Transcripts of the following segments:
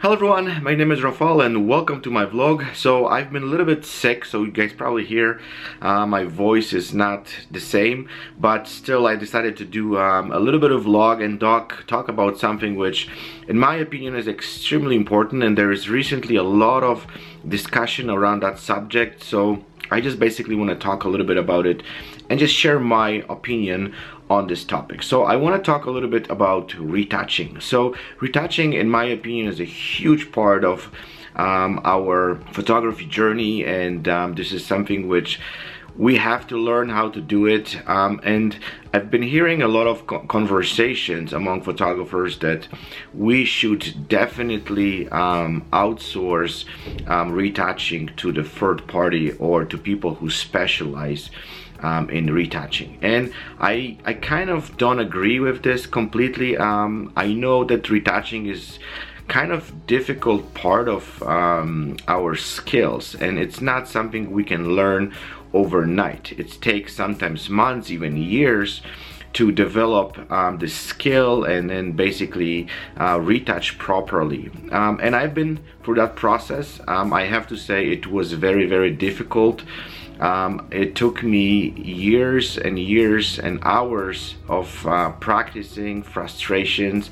Hello everyone, my name is Rafal and welcome to my vlog. So I've been a little bit sick, so you guys probably hear uh, my voice is not the same, but still I decided to do um, a little bit of vlog and talk, talk about something which in my opinion is extremely important and there is recently a lot of discussion around that subject. So I just basically want to talk a little bit about it and just share my opinion on this topic. So I want to talk a little bit about retouching. So retouching, in my opinion, is a huge part of um, our photography journey, and um, this is something which we have to learn how to do it um, and I've been hearing a lot of conversations among photographers that we should definitely um, outsource um, retouching to the third party or to people who specialize um, in retouching. And I I kind of don't agree with this completely. Um, I know that retouching is kind of difficult part of um, our skills and it's not something we can learn overnight it takes sometimes months even years to develop um, the skill and then basically uh, retouch properly. Um, and I've been through that process. Um, I have to say it was very, very difficult. Um, it took me years and years and hours of uh, practicing frustrations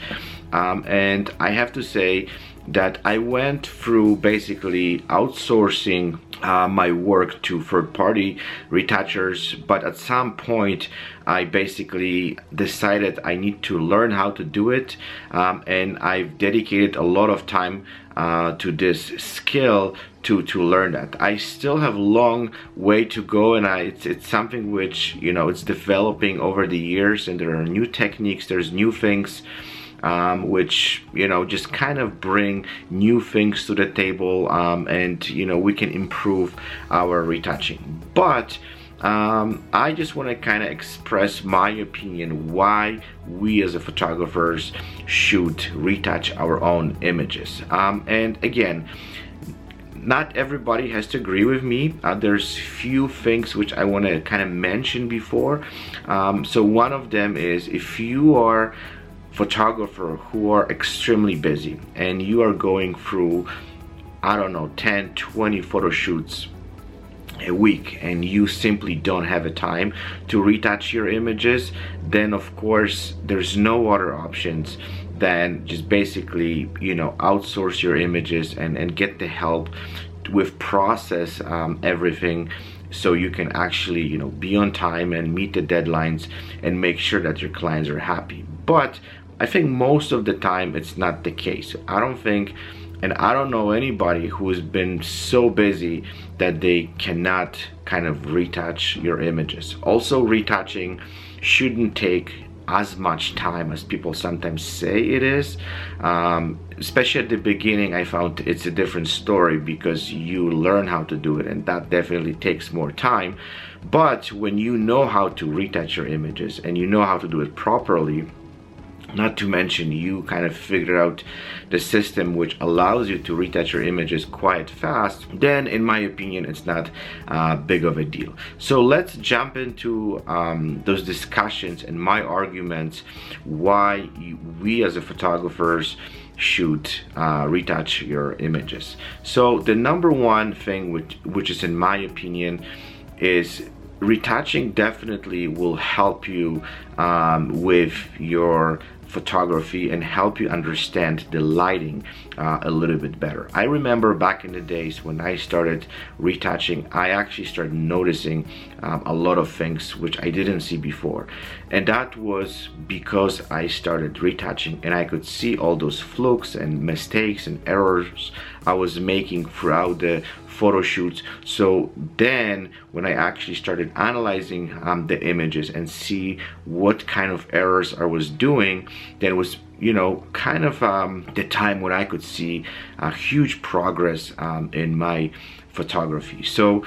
um, and I have to say that I went through basically outsourcing uh, my work to third-party retouchers but at some point I basically decided I need to learn how to do it um, and I've dedicated a lot of time uh, to this skill to to learn that. I still have a long way to go and I, it's, it's something which you know it's developing over the years and there are new techniques there's new things um, which you know just kind of bring new things to the table um, and you know we can improve our retouching. But um, I just want to kind of express my opinion why we as a photographers should retouch our own images. Um, and again not everybody has to agree with me. Uh, there's few things which I want to kind of mention before. Um, so one of them is if you are photographer who are extremely busy and you are going through I don't know 10 20 photo shoots a week and you simply don't have a time to retouch your images then of course there's no other options than just basically you know outsource your images and and get the help with process um, everything so you can actually you know be on time and meet the deadlines and make sure that your clients are happy. But I think most of the time it's not the case. I don't think, and I don't know anybody who has been so busy that they cannot kind of retouch your images. Also, retouching shouldn't take as much time as people sometimes say it is. Um, especially at the beginning, I found it's a different story because you learn how to do it and that definitely takes more time. But when you know how to retouch your images and you know how to do it properly, not to mention you kind of figure out the system which allows you to retouch your images quite fast then in my opinion it's not uh, big of a deal. So let's jump into um, those discussions and my arguments why we as a photographers should uh, retouch your images. So the number one thing which which is in my opinion is retouching definitely will help you um, with your photography and help you understand the lighting uh, a little bit better. I remember back in the days when I started retouching, I actually started noticing um, a lot of things which I didn't see before. And that was because I started retouching and I could see all those flukes and mistakes and errors I was making throughout the photo shoots. So then when I actually started analyzing um, the images and see what kind of errors I was doing then was you know kind of um, the time when I could see a huge progress um, in my photography. So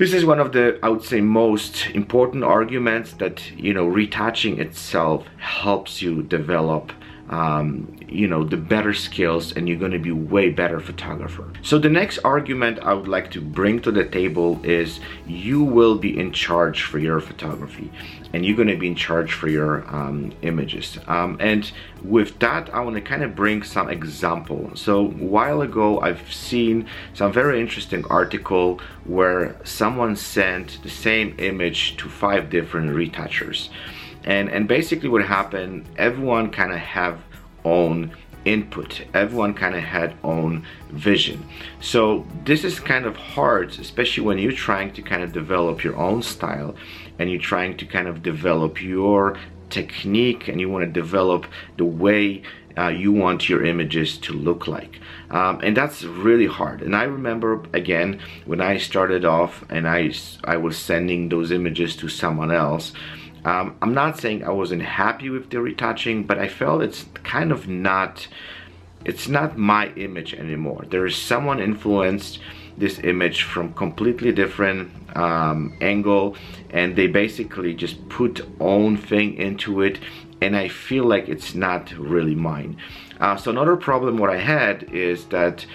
this is one of the, I would say, most important arguments that, you know, retouching itself helps you develop um, you know the better skills and you're going to be way better photographer. So the next argument i would like to bring to the table is you will be in charge for your photography and you're going to be in charge for your um, images. Um, and with that I want to kind of bring some example. So a while ago I've seen some very interesting article where someone sent the same image to five different retouchers and and basically what happened everyone kind of have own input. Everyone kind of had own vision. So this is kind of hard especially when you're trying to kind of develop your own style and you're trying to kind of develop your technique and you want to develop the way uh, you want your images to look like. Um, and that's really hard. And I remember again when I started off and I I was sending those images to someone else um, I'm not saying I wasn't happy with the retouching, but I felt it's kind of not, it's not my image anymore. There is someone influenced this image from completely different um, angle and they basically just put own thing into it and I feel like it's not really mine. Uh, so another problem what I had is that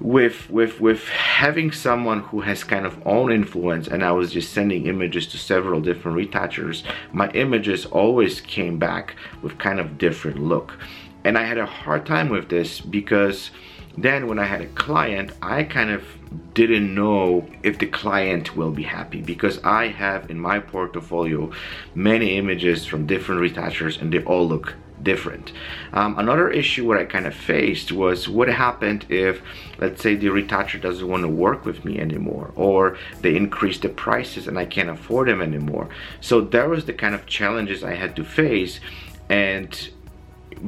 with with with having someone who has kind of own influence and I was just sending images to several different retouchers my images always came back with kind of different look. And I had a hard time with this because then when I had a client I kind of didn't know if the client will be happy because I have in my portfolio many images from different retouchers and they all look different. Um, another issue where I kind of faced was what happened if, let's say, the retoucher doesn't want to work with me anymore, or they increase the prices and I can't afford them anymore. So there was the kind of challenges I had to face, and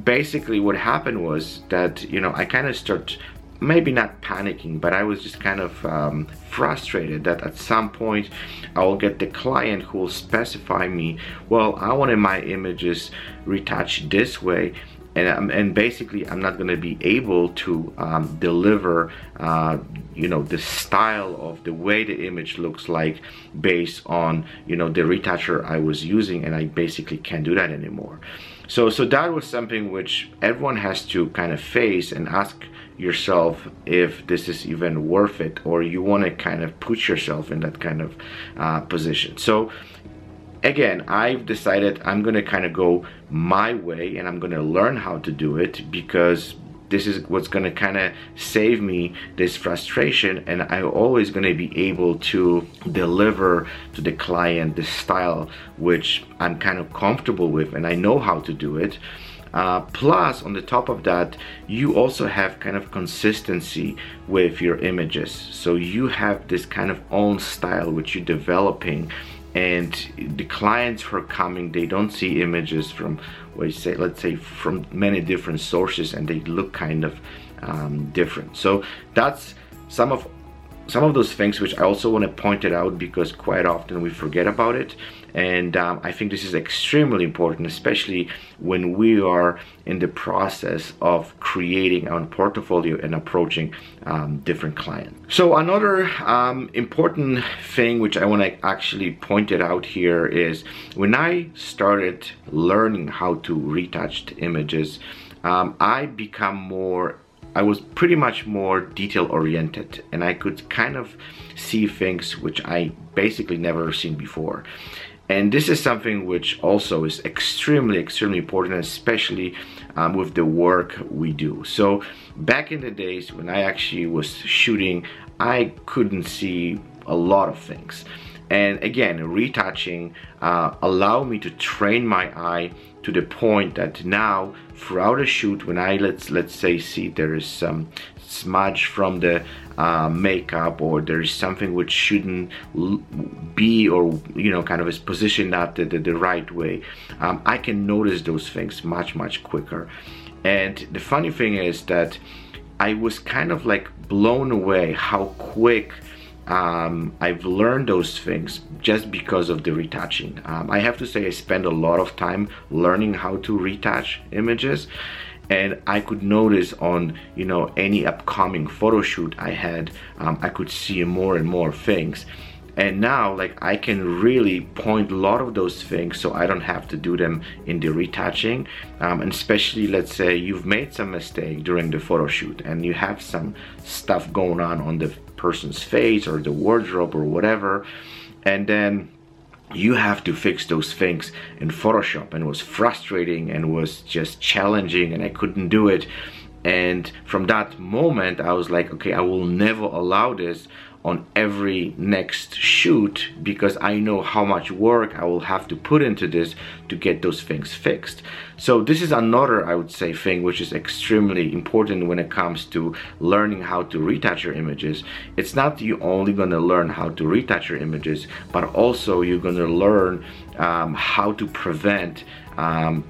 basically what happened was that you know I kind of start maybe not panicking, but I was just kind of um, frustrated that at some point I will get the client who will specify me, well, I wanted my images retouched this way. And, um, and basically I'm not going to be able to um, deliver uh, you know the style of the way the image looks like based on you know the retoucher I was using and I basically can't do that anymore so so that was something which everyone has to kind of face and ask yourself if this is even worth it or you want to kind of put yourself in that kind of uh, position. So again I've decided I'm gonna kind of go my way and I'm gonna learn how to do it because this is what's gonna kind of save me this frustration and I'm always gonna be able to deliver to the client the style which I'm kind of comfortable with and I know how to do it uh, plus on the top of that you also have kind of consistency with your images. So you have this kind of own style which you're developing and the clients who are coming they don't see images from what say let's say from many different sources and they look kind of um, different. So that's some of some of those things which I also want to point it out because quite often we forget about it and um, I think this is extremely important especially when we are in the process of creating our portfolio and approaching um, different clients. So another um, important thing which I want to actually point it out here is when I started learning how to retouch images um, I become more I was pretty much more detail oriented and I could kind of see things which I basically never seen before. And this is something which also is extremely, extremely important, especially um, with the work we do. So back in the days when I actually was shooting, I couldn't see a lot of things. And again, retouching uh, allow me to train my eye to the point that now throughout a shoot when I let's let's say see there is some smudge from the uh, makeup or there is something which shouldn't be or you know kind of is positioned not the, the, the right way um, I can notice those things much much quicker. And the funny thing is that I was kind of like blown away how quick um, I've learned those things just because of the retouching. Um, I have to say I spend a lot of time learning how to retouch images and I could notice on you know any upcoming photo shoot I had um, I could see more and more things and now like I can really point a lot of those things so I don't have to do them in the retouching. Um, and especially let's say you've made some mistake during the photo shoot and you have some stuff going on on the person's face or the wardrobe or whatever and then you have to fix those things in Photoshop and it was frustrating and was just challenging and I couldn't do it. And from that moment I was like okay I will never allow this on every next shoot because I know how much work I will have to put into this to get those things fixed. So this is another, I would say, thing which is extremely important when it comes to learning how to retouch your images. It's not you only gonna learn how to retouch your images, but also you're gonna learn um, how to prevent um,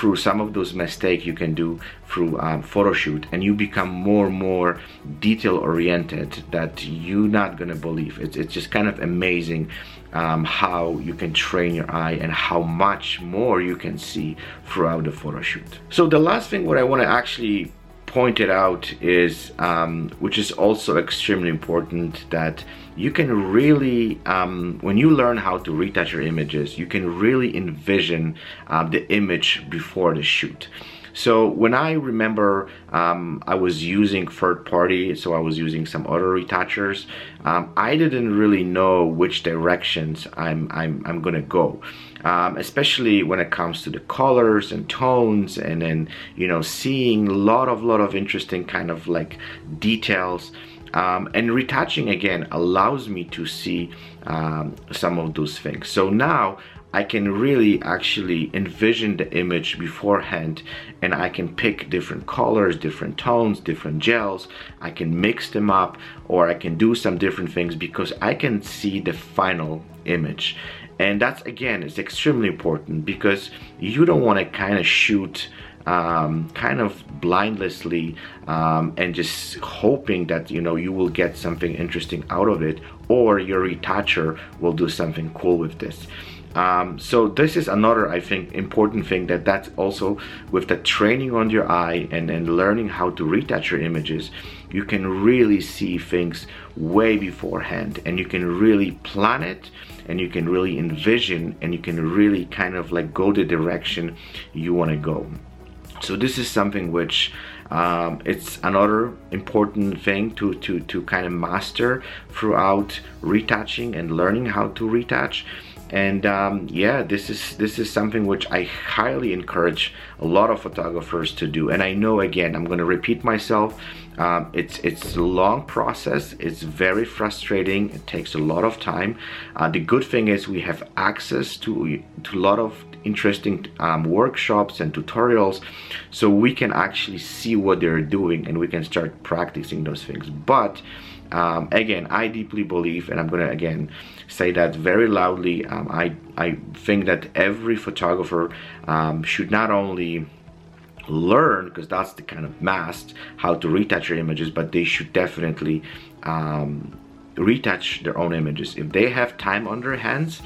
through some of those mistakes you can do through um, photo shoot and you become more and more detail oriented that you're not gonna believe. It's, it's just kind of amazing um, how you can train your eye and how much more you can see throughout the photo shoot. So the last thing what I want to actually point it out is, um, which is also extremely important, that you can really, um, when you learn how to retouch your images, you can really envision uh, the image before the shoot. So when I remember um, I was using third party, so I was using some other retouchers, um, I didn't really know which directions I'm, I'm, I'm gonna go. Um, especially when it comes to the colors and tones and then you know seeing a lot of lot of interesting kind of like details um, and retouching again allows me to see um, some of those things so now I can really actually envision the image beforehand and I can pick different colors, different tones, different gels. I can mix them up or I can do some different things because I can see the final image. And that's again, it's extremely important because you don't want to kind of shoot um, kind of blindlessly um, and just hoping that you know you will get something interesting out of it or your retoucher will do something cool with this. Um, so this is another I think important thing that that's also with the training on your eye and then learning how to retouch your images you can really see things way beforehand and you can really plan it and you can really envision and you can really kind of like go the direction you want to go so this is something which um, it's another important thing to, to, to kind of master throughout retouching and learning how to retouch. And um, yeah this is this is something which I highly encourage a lot of photographers to do. And I know again I'm gonna repeat myself um, it's it's a long process. It's very frustrating. It takes a lot of time. Uh, the good thing is we have access to to a lot of interesting um, workshops and tutorials so we can actually see what they're doing and we can start practicing those things. But um, again I deeply believe and I'm gonna again say that very loudly um, I, I think that every photographer um, should not only learn because that's the kind of mast how to retouch your images but they should definitely um, retouch their own images. If they have time on their hands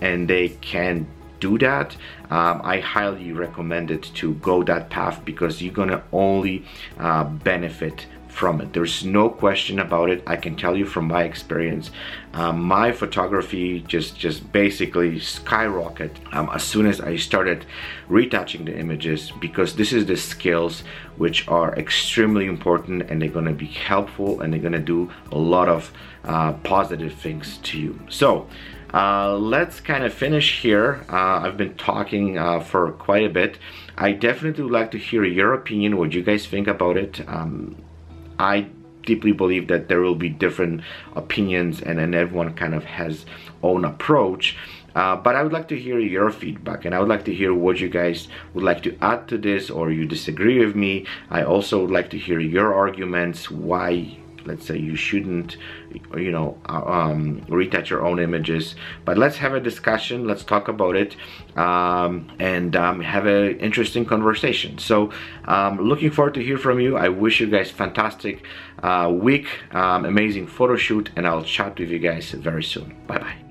and they can do that um, I highly recommend it to go that path because you're gonna only uh, benefit from it. There's no question about it. I can tell you from my experience, um, my photography just just basically skyrocket um, as soon as I started retouching the images because this is the skills which are extremely important and they're going to be helpful and they're going to do a lot of uh, positive things to you. So. Uh, let's kind of finish here. Uh, I've been talking uh, for quite a bit. I definitely would like to hear your opinion, what you guys think about it. Um, I deeply believe that there will be different opinions and then everyone kind of has own approach. Uh, but I would like to hear your feedback and I would like to hear what you guys would like to add to this or you disagree with me. I also would like to hear your arguments why let's say you shouldn't you know uh, um, retouch your own images. But let's have a discussion let's talk about it um, and um, have an interesting conversation. So um, looking forward to hear from you. I wish you guys fantastic uh, week um, amazing photo shoot and I'll chat with you guys very soon. Bye bye